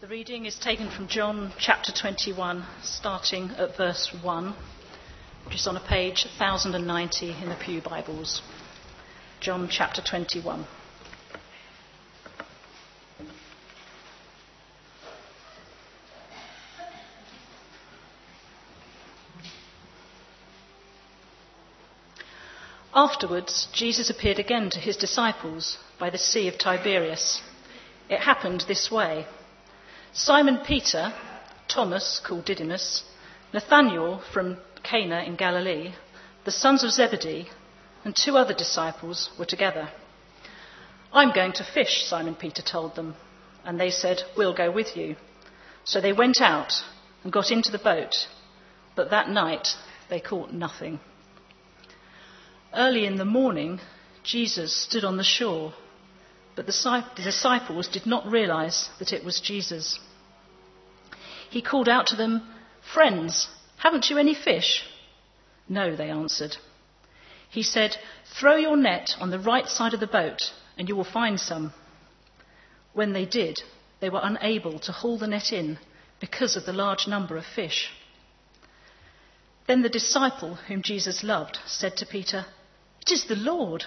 The reading is taken from John chapter 21, starting at verse 1, which is on a page 1090 in the Pew Bibles. John chapter 21. Afterwards, Jesus appeared again to his disciples by the Sea of Tiberias. It happened this way Simon Peter, Thomas, called Didymus, Nathanael from Cana in Galilee, the sons of Zebedee, and two other disciples were together. I'm going to fish, Simon Peter told them, and they said, We'll go with you. So they went out and got into the boat, but that night they caught nothing. Early in the morning, Jesus stood on the shore, but the disciples did not realize that it was Jesus. He called out to them, Friends, haven't you any fish? No, they answered. He said, Throw your net on the right side of the boat, and you will find some. When they did, they were unable to haul the net in because of the large number of fish. Then the disciple whom Jesus loved said to Peter, it is the Lord.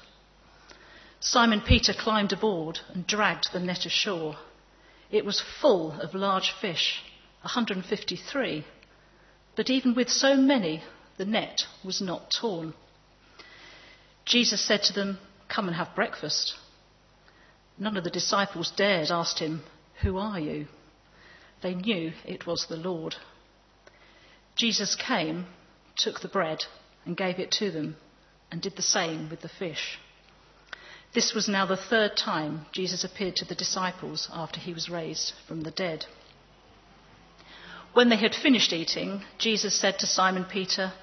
Simon Peter climbed aboard and dragged the net ashore. It was full of large fish, 153. But even with so many, the net was not torn. Jesus said to them, Come and have breakfast. None of the disciples dared ask him, Who are you? They knew it was the Lord. Jesus came, took the bread, and gave it to them, and did the same with the fish. This was now the third time Jesus appeared to the disciples after he was raised from the dead. When they had finished eating, Jesus said to Simon Peter,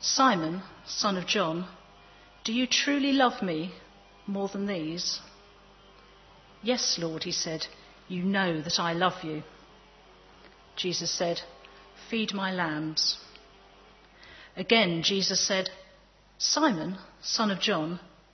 Simon, son of John, do you truly love me more than these? Yes, Lord, he said, you know that I love you. Jesus said, Feed my lambs. Again, Jesus said, Simon, son of John,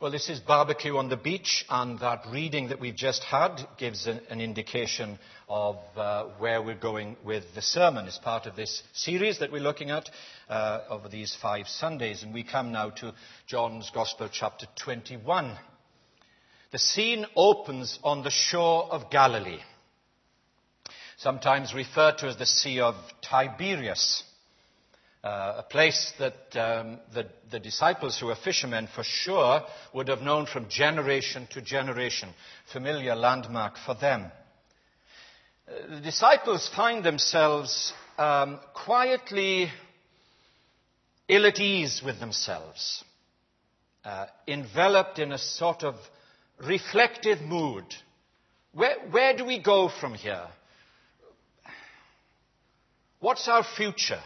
Well, this is barbecue on the beach, and that reading that we've just had gives an, an indication of uh, where we're going with the sermon as part of this series that we're looking at uh, over these five Sundays. And we come now to John's Gospel, chapter 21. The scene opens on the shore of Galilee sometimes referred to as the Sea of Tiberias, uh, a place that um, the, the disciples who were fishermen for sure would have known from generation to generation, familiar landmark for them. Uh, the disciples find themselves um, quietly ill at ease with themselves, uh, enveloped in a sort of reflective mood. Where, where do we go from here? What's our future?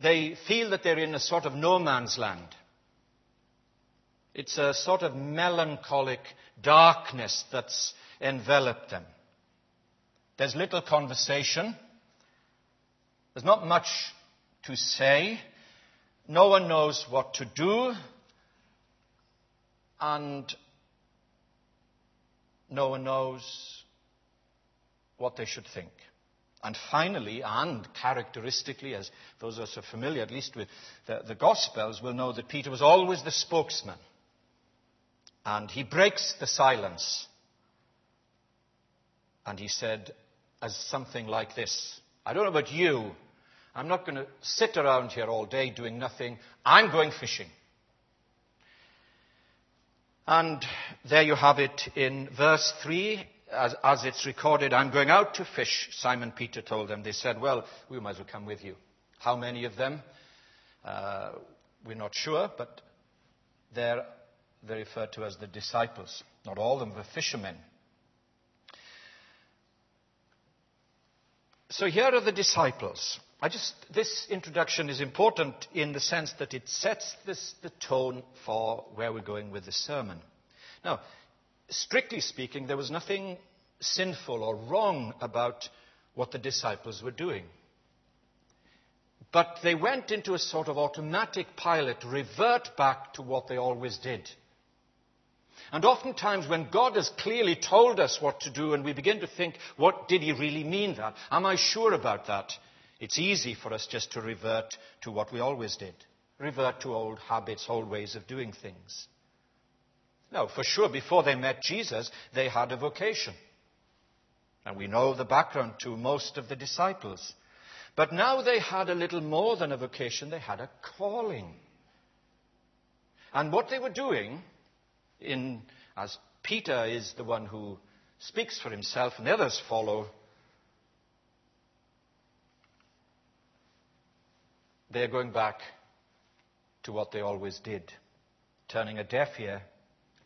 They feel that they're in a sort of no man's land. It's a sort of melancholic darkness that's enveloped them. There's little conversation. There's not much to say. No one knows what to do. And no one knows what they should think. And finally, and characteristically, as those of us are familiar at least with the, the Gospels will know that Peter was always the spokesman. And he breaks the silence. And he said, as something like this I don't know about you. I'm not going to sit around here all day doing nothing. I'm going fishing. And there you have it in verse 3, as, as, it's recorded, I'm going out to fish, Simon Peter told them. They said, Well, we might as well come with you. How many of them? Uh, we're not sure, but they're, they're referred to as the disciples. Not all of them were fishermen. So here are the disciples. Just, this introduction is important in the sense that it sets this, the tone for where we're going with the sermon. Now, strictly speaking, there was nothing sinful or wrong about what the disciples were doing. But they went into a sort of automatic pilot, revert back to what they always did. And oftentimes, when God has clearly told us what to do, and we begin to think, what did He really mean that? Am I sure about that? It's easy for us just to revert to what we always did, revert to old habits, old ways of doing things. No, for sure, before they met Jesus, they had a vocation. And we know the background to most of the disciples. But now they had a little more than a vocation, they had a calling. And what they were doing, in, as Peter is the one who speaks for himself and the others follow, they're going back to what they always did, turning a deaf ear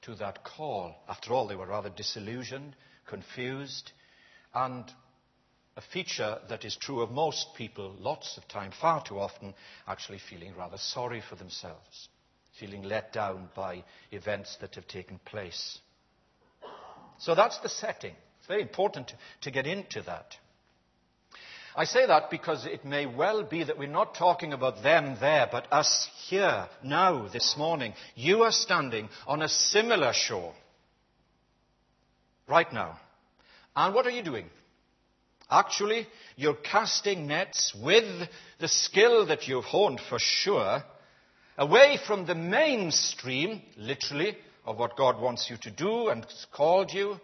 to that call. After all, they were rather disillusioned, confused, and a feature that is true of most people lots of time, far too often, actually feeling rather sorry for themselves, feeling let down by events that have taken place. So that's the setting. It's very important to, to get into that. I say that because it may well be that we're not talking about them there, but us here, now, this morning. You are standing on a similar shore. Right now. And what are you doing? Actually, you're casting nets with the skill that you've honed for sure, away from the mainstream, literally, of what God wants you to do and has called you.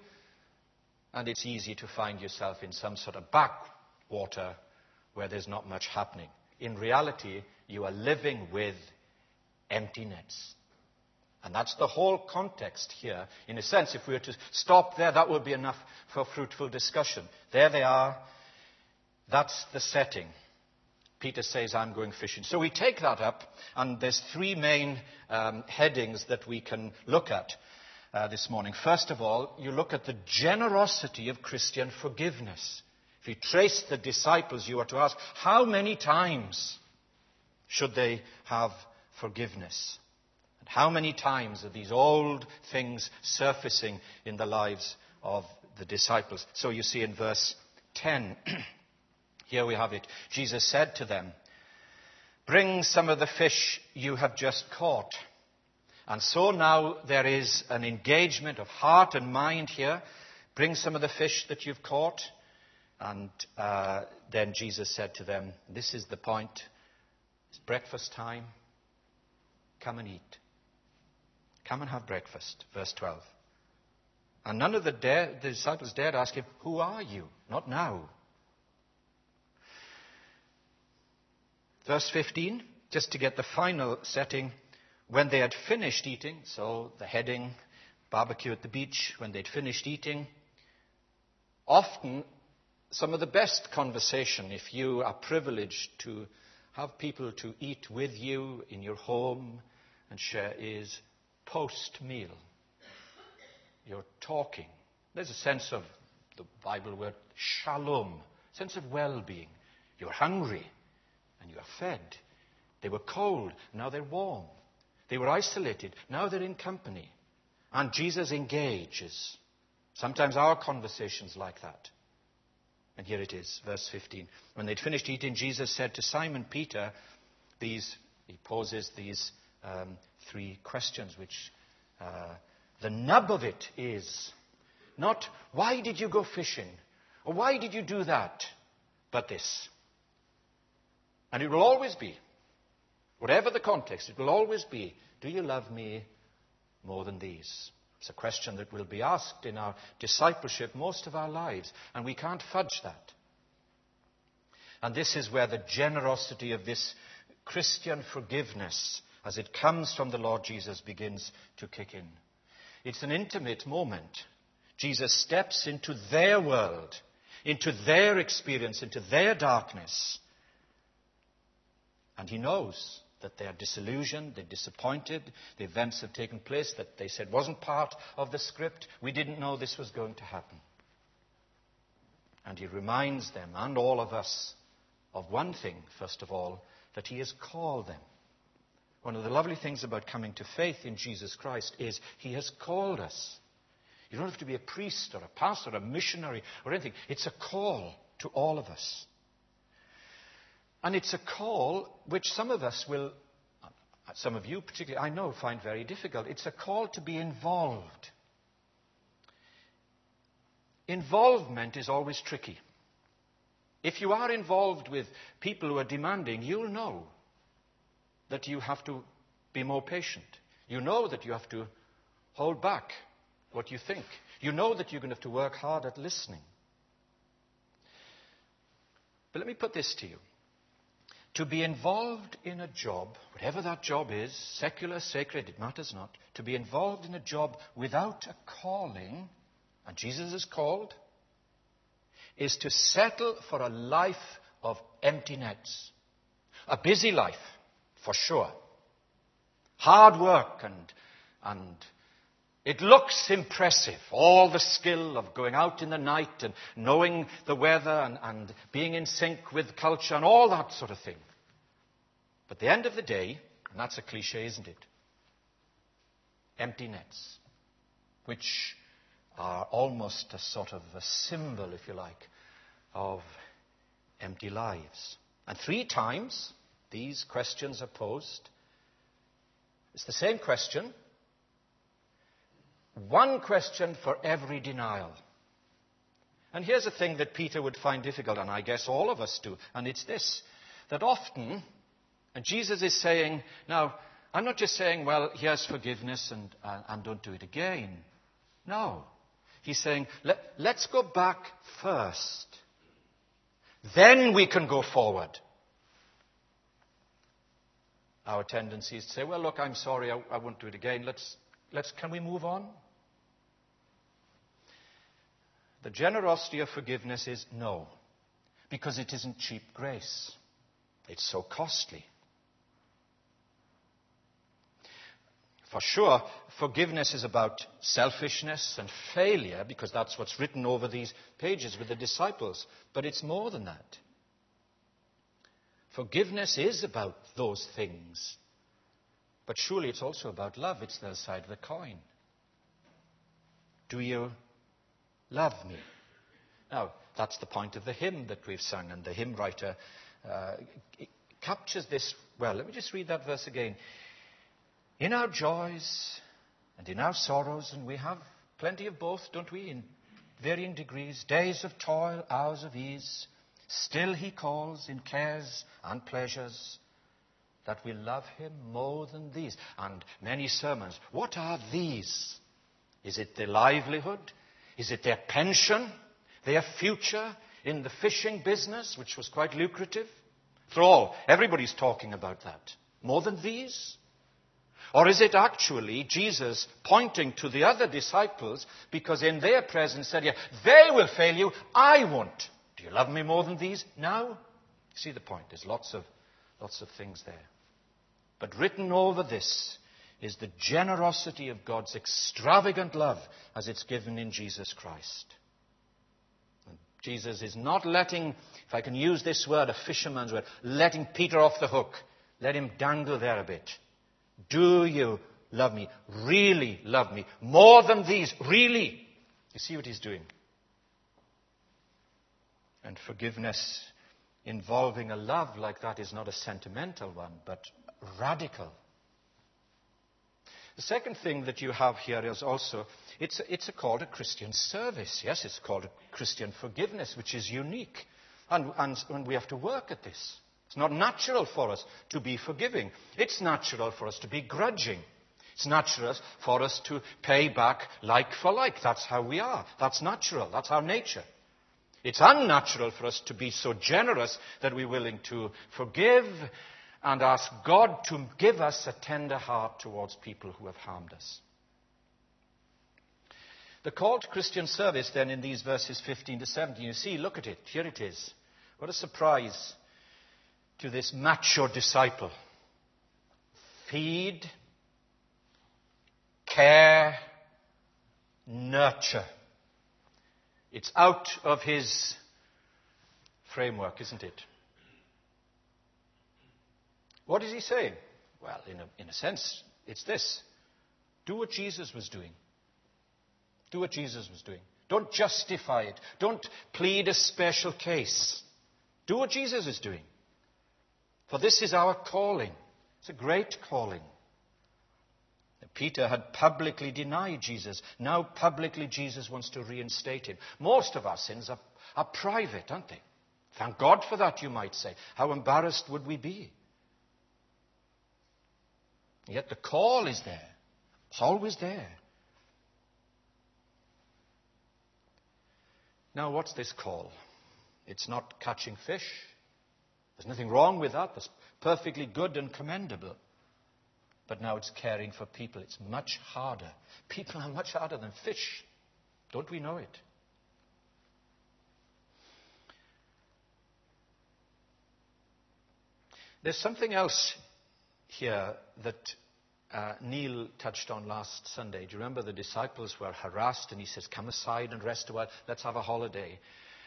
And it's easy to find yourself in some sort of back water where there's not much happening. In reality, you are living with empty nets. And that's the whole context here. In a sense, if we were to stop there, that would be enough for fruitful discussion. There they are. That's the setting. Peter says, I'm going fishing. So we take that up, and there's three main um, headings that we can look at uh, this morning. First of all, you look at the generosity of Christian forgiveness. If you trace the disciples, you are to ask, how many times should they have forgiveness? And how many times are these old things surfacing in the lives of the disciples? So you see in verse 10, here we have it. Jesus said to them, Bring some of the fish you have just caught. And so now there is an engagement of heart and mind here. Bring some of the fish that you've caught. And uh, then Jesus said to them, This is the point. It's breakfast time. Come and eat. Come and have breakfast. Verse 12. And none of the, the disciples dared ask him, Who are you? Not now. Verse 15, just to get the final setting. When they had finished eating, so the heading, barbecue at the beach, when they'd finished eating, often some of the best conversation, if you are privileged to have people to eat with you in your home and share, is post meal. You're talking. There's a sense of the Bible word shalom, sense of well being. You're hungry and you are fed. They were cold, now they're warm. They were isolated. Now they're in company. And Jesus engages. Sometimes our conversations like that. And here it is, verse 15. When they'd finished eating, Jesus said to Simon Peter, these, he poses these um, three questions, which uh, the nub of it is not, why did you go fishing? Or why did you do that? But this. And it will always be, whatever the context, it will always be, do you love me more than these? It's a question that will be asked in our discipleship most of our lives, and we can't fudge that. And this is where the generosity of this Christian forgiveness, as it comes from the Lord Jesus, begins to kick in. It's an intimate moment. Jesus steps into their world, into their experience, into their darkness. And he knows that they are disillusioned, they're disappointed, the events have taken place that they said wasn't part of the script. We didn't know this was going to happen. And he reminds them and all of us of one thing, first of all, that he has called them. One of the lovely things about coming to faith in Jesus Christ is he has called us. You don't have to be a priest or a pastor or a missionary or anything. It's a call to all of us. And it's a call which some of us will, some of you particularly, I know, find very difficult. It's a call to be involved. Involvement is always tricky. If you are involved with people who are demanding, you'll know that you have to be more patient. You know that you have to hold back what you think. You know that you're going to have to work hard at listening. But let me put this to you. To be involved in a job, whatever that job is, secular, sacred, it matters not, to be involved in a job without a calling, and Jesus is called, is to settle for a life of empty nets. A busy life, for sure. Hard work and, and it looks impressive, all the skill of going out in the night and knowing the weather and, and being in sync with culture and all that sort of thing. But the end of the day, and that's a cliche, isn't it? Empty nets, which are almost a sort of a symbol, if you like, of empty lives. And three times these questions are posed. It's the same question one question for every denial. And here's a thing that Peter would find difficult, and I guess all of us do, and it's this that often, and Jesus is saying, now, I'm not just saying, well, here's forgiveness and, uh, and don't do it again. No. He's saying, Let, let's go back first. Then we can go forward. Our tendency is to say, well, look, I'm sorry, I, I won't do it again. Let's, let's, can we move on? The generosity of forgiveness is no, because it isn't cheap grace. It's so costly. For sure, forgiveness is about selfishness and failure, because that's what's written over these pages with the disciples. But it's more than that. Forgiveness is about those things. But surely it's also about love. It's the other side of the coin. Do you love me. Now, that's the point of the hymn that we've sung, and the hymn writer uh, captures this well. Let me just read that verse again. In our joys and in our sorrows, and we have plenty of both, don't we, in varying degrees, days of toil, hours of ease, still he calls in cares and pleasures that we love him more than these. And many sermons. What are these? Is it the livelihood? Is it their pension, their future in the fishing business, which was quite lucrative? After all, everybody's talking about that. More than these? Or is it actually Jesus pointing to the other disciples because in their presence said, yeah, they will fail you, I won't. Do you love me more than these? Now? See the point. There's lots of, lots of things there. But written over this is the generosity of God's extravagant love as it's given in Jesus Christ. And Jesus is not letting, if I can use this word, a fisherman's word, letting Peter off the hook. Let him dangle there a bit. Do you love me? Really love me? More than these? Really? You see what he's doing? And forgiveness involving a love like that is not a sentimental one, but radical. The second thing that you have here is also, it's, it's a call to Christian service. Yes, it's called a Christian forgiveness, which is unique. And, and, and we have to work at this. It's not natural for us to be forgiving. It's natural for us to be grudging. It's natural for us to pay back like for like. That's how we are. That's natural. That's our nature. It's unnatural for us to be so generous that we're willing to forgive and ask God to give us a tender heart towards people who have harmed us. The call to Christian service, then, in these verses 15 to 17, you see, look at it. Here it is. What a surprise to this macho disciple. Feed, care, nurture. It's out of his framework, isn't it? What is he saying? Well, in a, in a sense, it's this do what Jesus was doing. Do what Jesus was doing. Don't justify it. Don't plead a special case. Do what Jesus is doing. For this is our calling. It's a great calling. Peter had publicly denied Jesus. Now, publicly, Jesus wants to reinstate him. Most of our sins are, are private, aren't they? Thank God for that, you might say. How embarrassed would we be? Yet the call is there. It's always there. Now, what's this call? It's not catching fish. There's nothing wrong with that. That's perfectly good and commendable. But now it's caring for people. It's much harder. People are much harder than fish. Don't we know it? There's something else here that uh, Neil touched on last Sunday. Do you remember the disciples were harassed and he says, Come aside and rest a while. Let's have a holiday.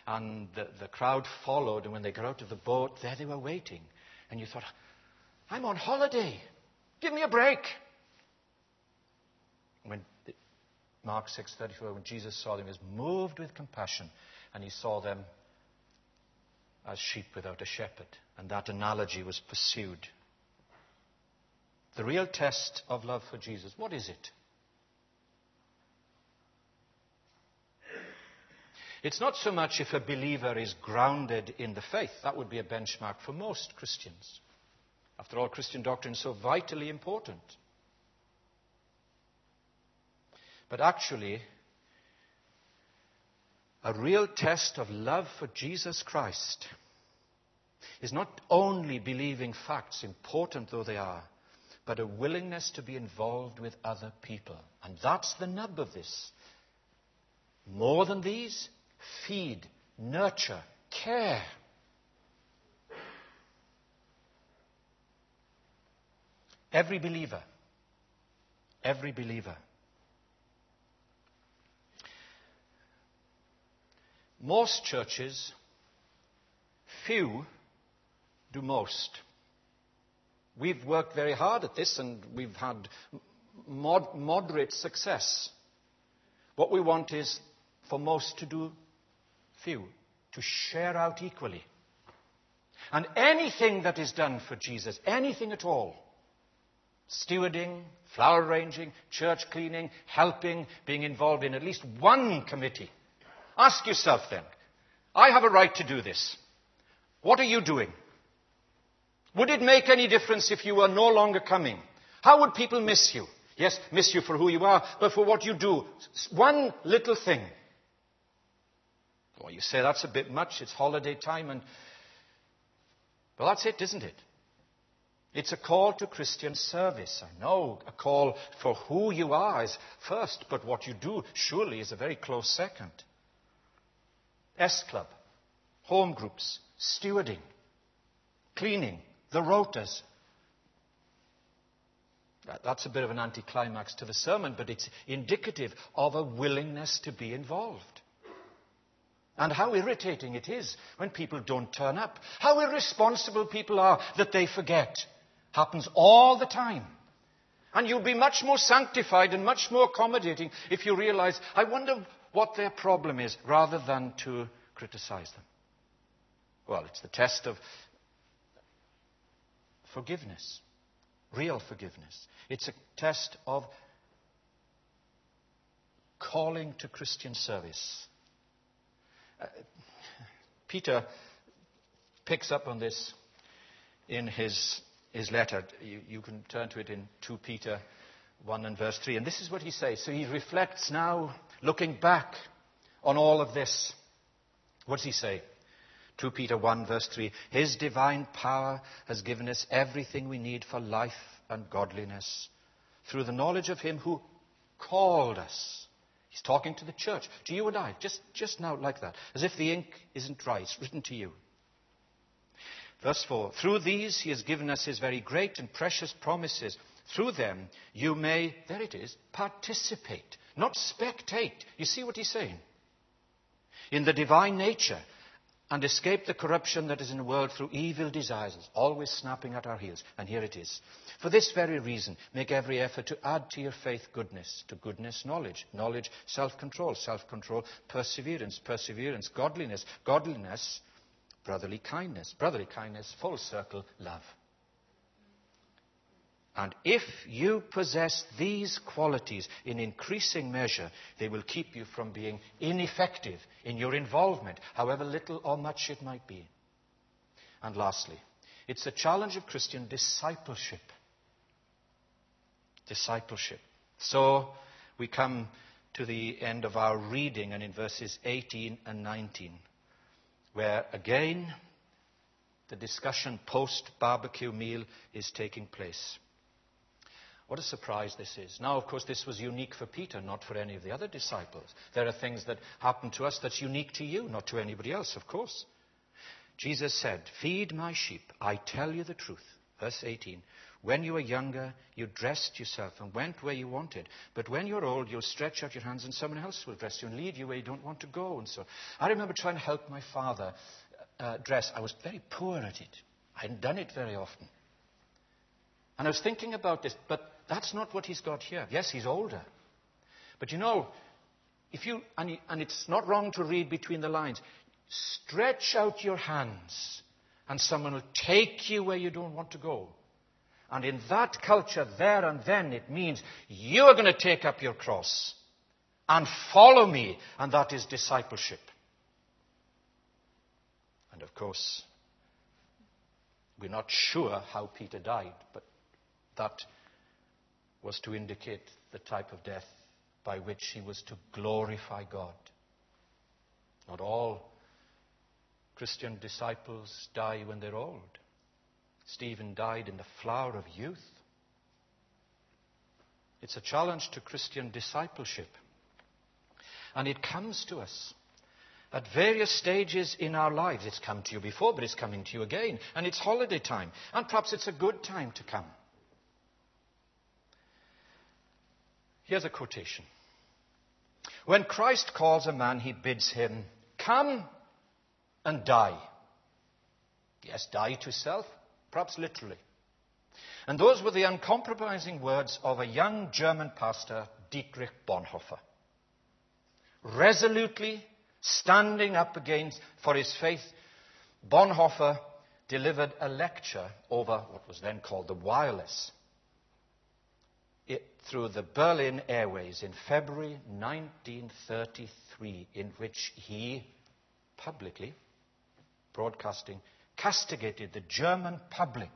And the, the crowd followed, and when they got out of the boat, there they were waiting. And you thought, I'm on holiday. Give me a break. When Mark 6:34, when Jesus saw them, he was moved with compassion, and he saw them as sheep without a shepherd. And that analogy was pursued. The real test of love for Jesus, what is it? It's not so much if a believer is grounded in the faith. That would be a benchmark for most Christians. After all, Christian doctrine is so vitally important. But actually, a real test of love for Jesus Christ is not only believing facts, important though they are, but a willingness to be involved with other people. And that's the nub of this. More than these, feed, nurture, care. Every believer, every believer. Most churches, few do most. We've worked very hard at this and we've had mod- moderate success. What we want is for most to do few, to share out equally. And anything that is done for Jesus, anything at all, stewarding, flower arranging, church cleaning, helping, being involved in at least one committee. Ask yourself then, I have a right to do this. What are you doing? Would it make any difference if you were no longer coming? How would people miss you? Yes, miss you for who you are, but for what you do. One little thing. Well, you say that's a bit much, it's holiday time, and. Well, that's it, isn't it? It's a call to Christian service. I know a call for who you are is first, but what you do surely is a very close second. S Club, home groups, stewarding, cleaning, the rotas. That's a bit of an anticlimax to the sermon, but it's indicative of a willingness to be involved. And how irritating it is when people don't turn up. How irresponsible people are that they forget. Happens all the time. And you'll be much more sanctified and much more accommodating if you realize, I wonder what their problem is, rather than to criticize them. Well, it's the test of forgiveness, real forgiveness. It's a test of calling to Christian service. Uh, Peter picks up on this in his, his letter. You, you can turn to it in 2 Peter 1 and verse 3. And this is what he says. So he reflects now, looking back on all of this. What does he say? 2 Peter 1, verse 3 His divine power has given us everything we need for life and godliness through the knowledge of Him who called us. He's talking to the church, to you and I, just, just now like that, as if the ink isn't dry. It's written to you. Verse 4 Through these He has given us His very great and precious promises. Through them you may, there it is, participate, not spectate. You see what He's saying? In the divine nature and escape the corruption that is in the world through evil desires, always snapping at our heels. And here it is. For this very reason, make every effort to add to your faith goodness, to goodness, knowledge, knowledge, self control, self control, perseverance, perseverance, godliness, godliness, brotherly kindness, brotherly kindness, full circle, love. And if you possess these qualities in increasing measure, they will keep you from being ineffective in your involvement, however little or much it might be. And lastly, it's the challenge of Christian discipleship. Discipleship. So we come to the end of our reading, and in verses 18 and 19, where again the discussion post barbecue meal is taking place. What a surprise this is. Now, of course, this was unique for Peter, not for any of the other disciples. There are things that happen to us that's unique to you, not to anybody else, of course. Jesus said, Feed my sheep. I tell you the truth. Verse 18. When you were younger, you dressed yourself and went where you wanted. But when you're old, you'll stretch out your hands and someone else will dress you and lead you where you don't want to go. And so I remember trying to help my father uh, dress. I was very poor at it. I hadn't done it very often. And I was thinking about this, but that's not what he's got here. Yes, he's older. But you know, if you, and, and it's not wrong to read between the lines, stretch out your hands and someone will take you where you don't want to go. And in that culture, there and then, it means you are going to take up your cross and follow me, and that is discipleship. And of course, we're not sure how Peter died, but that was to indicate the type of death by which he was to glorify God. Not all Christian disciples die when they're old. Stephen died in the flower of youth. It's a challenge to Christian discipleship. And it comes to us at various stages in our lives. It's come to you before, but it's coming to you again. And it's holiday time. And perhaps it's a good time to come. Here's a quotation. When Christ calls a man, he bids him, Come and die. Yes, die to self, perhaps literally. And those were the uncompromising words of a young German pastor, Dietrich Bonhoeffer. Resolutely standing up against for his faith, Bonhoeffer delivered a lecture over what was then called the wireless it, through the Berlin Airways in February 1933, in which he publicly, broadcasting, castigated the German public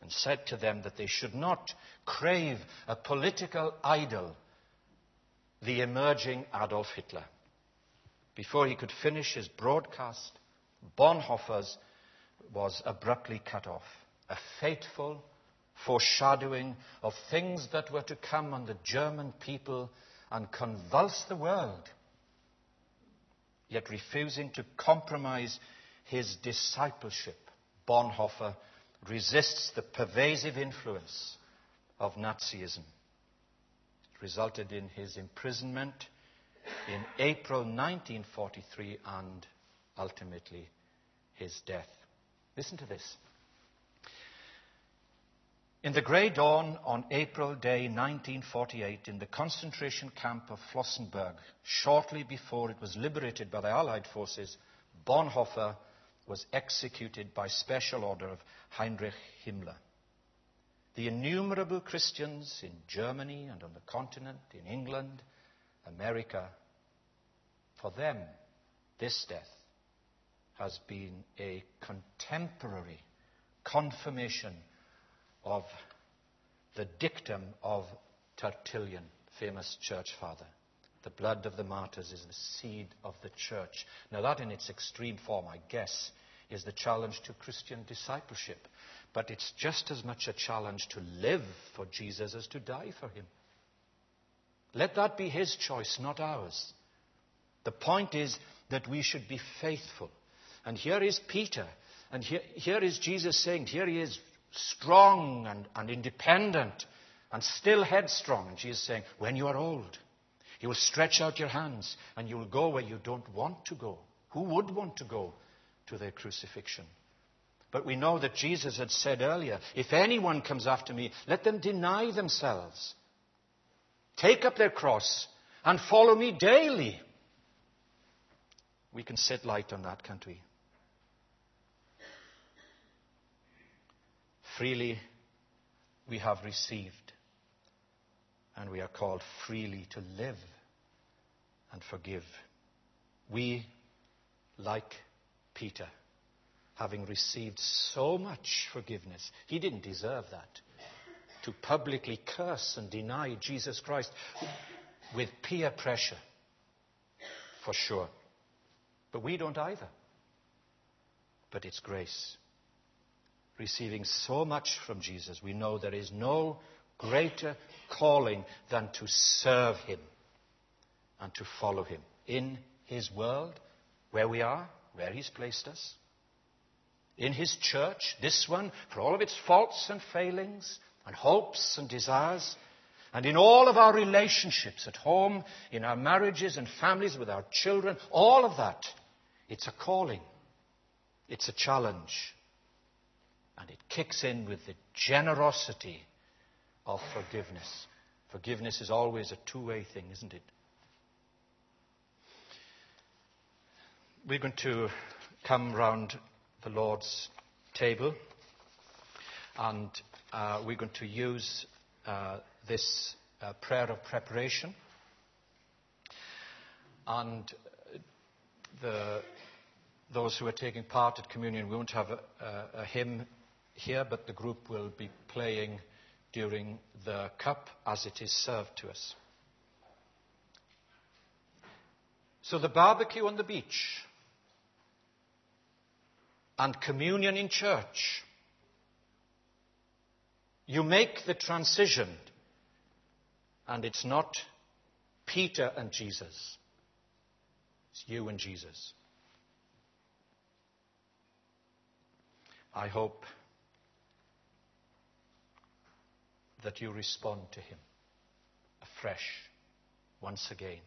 and said to them that they should not crave a political idol, the emerging Adolf Hitler. Before he could finish his broadcast, Bonhoeffer's was abruptly cut off. A fateful foreshadowing of things that were to come on the German people and convulse the world, yet refusing to compromise his discipleship. Bonhoeffer resists the pervasive influence of Nazism. It resulted in his imprisonment in April 1943 and ultimately his death. Listen to this. In the grey dawn on April Day 1948, in the concentration camp of Flossenburg, shortly before it was liberated by the Allied forces, Bonhoeffer was executed by special order of Heinrich Himmler. The innumerable Christians in Germany and on the continent, in England, America, for them, this death has been a contemporary confirmation of the dictum of Tertullian, famous church father. The blood of the martyrs is the seed of the church. Now, that in its extreme form, I guess, is the challenge to Christian discipleship. But it's just as much a challenge to live for Jesus as to die for him. Let that be his choice, not ours. The point is that we should be faithful. And here is Peter. And here, here is Jesus saying, here he is strong and, and independent and still headstrong. And Jesus is saying, when you are old, you will stretch out your hands and you will go where you don't want to go. Who would want to go to their crucifixion? But we know that Jesus had said earlier, if anyone comes after me, let them deny themselves, take up their cross, and follow me daily. We can set light on that, can't we? Freely we have received, and we are called freely to live and forgive. We, like Peter, having received so much forgiveness, he didn't deserve that. To publicly curse and deny Jesus Christ with peer pressure, for sure. But we don't either. But it's grace receiving so much from Jesus, we know there is no greater calling than to serve Him and to follow Him in His world, where we are, where He's placed us, in His church, this one, for all of its faults and failings and hopes and desires, and in all of our relationships at home, in our marriages and families, with our children, all of that. It's a calling. It's a challenge. And it kicks in with the generosity of forgiveness. Forgiveness is always a two way thing, isn't it? We're going to come round the Lord's table and uh, we're going to use uh, this uh, prayer of preparation. And the, those who are taking part at communion, we won't have a, a, a hymn here, but the group will be playing during the cup as it is served to us. So the barbecue on the beach and communion in church. You make the transition, and it's not Peter and Jesus, it's you and Jesus. I hope that you respond to Him afresh once again.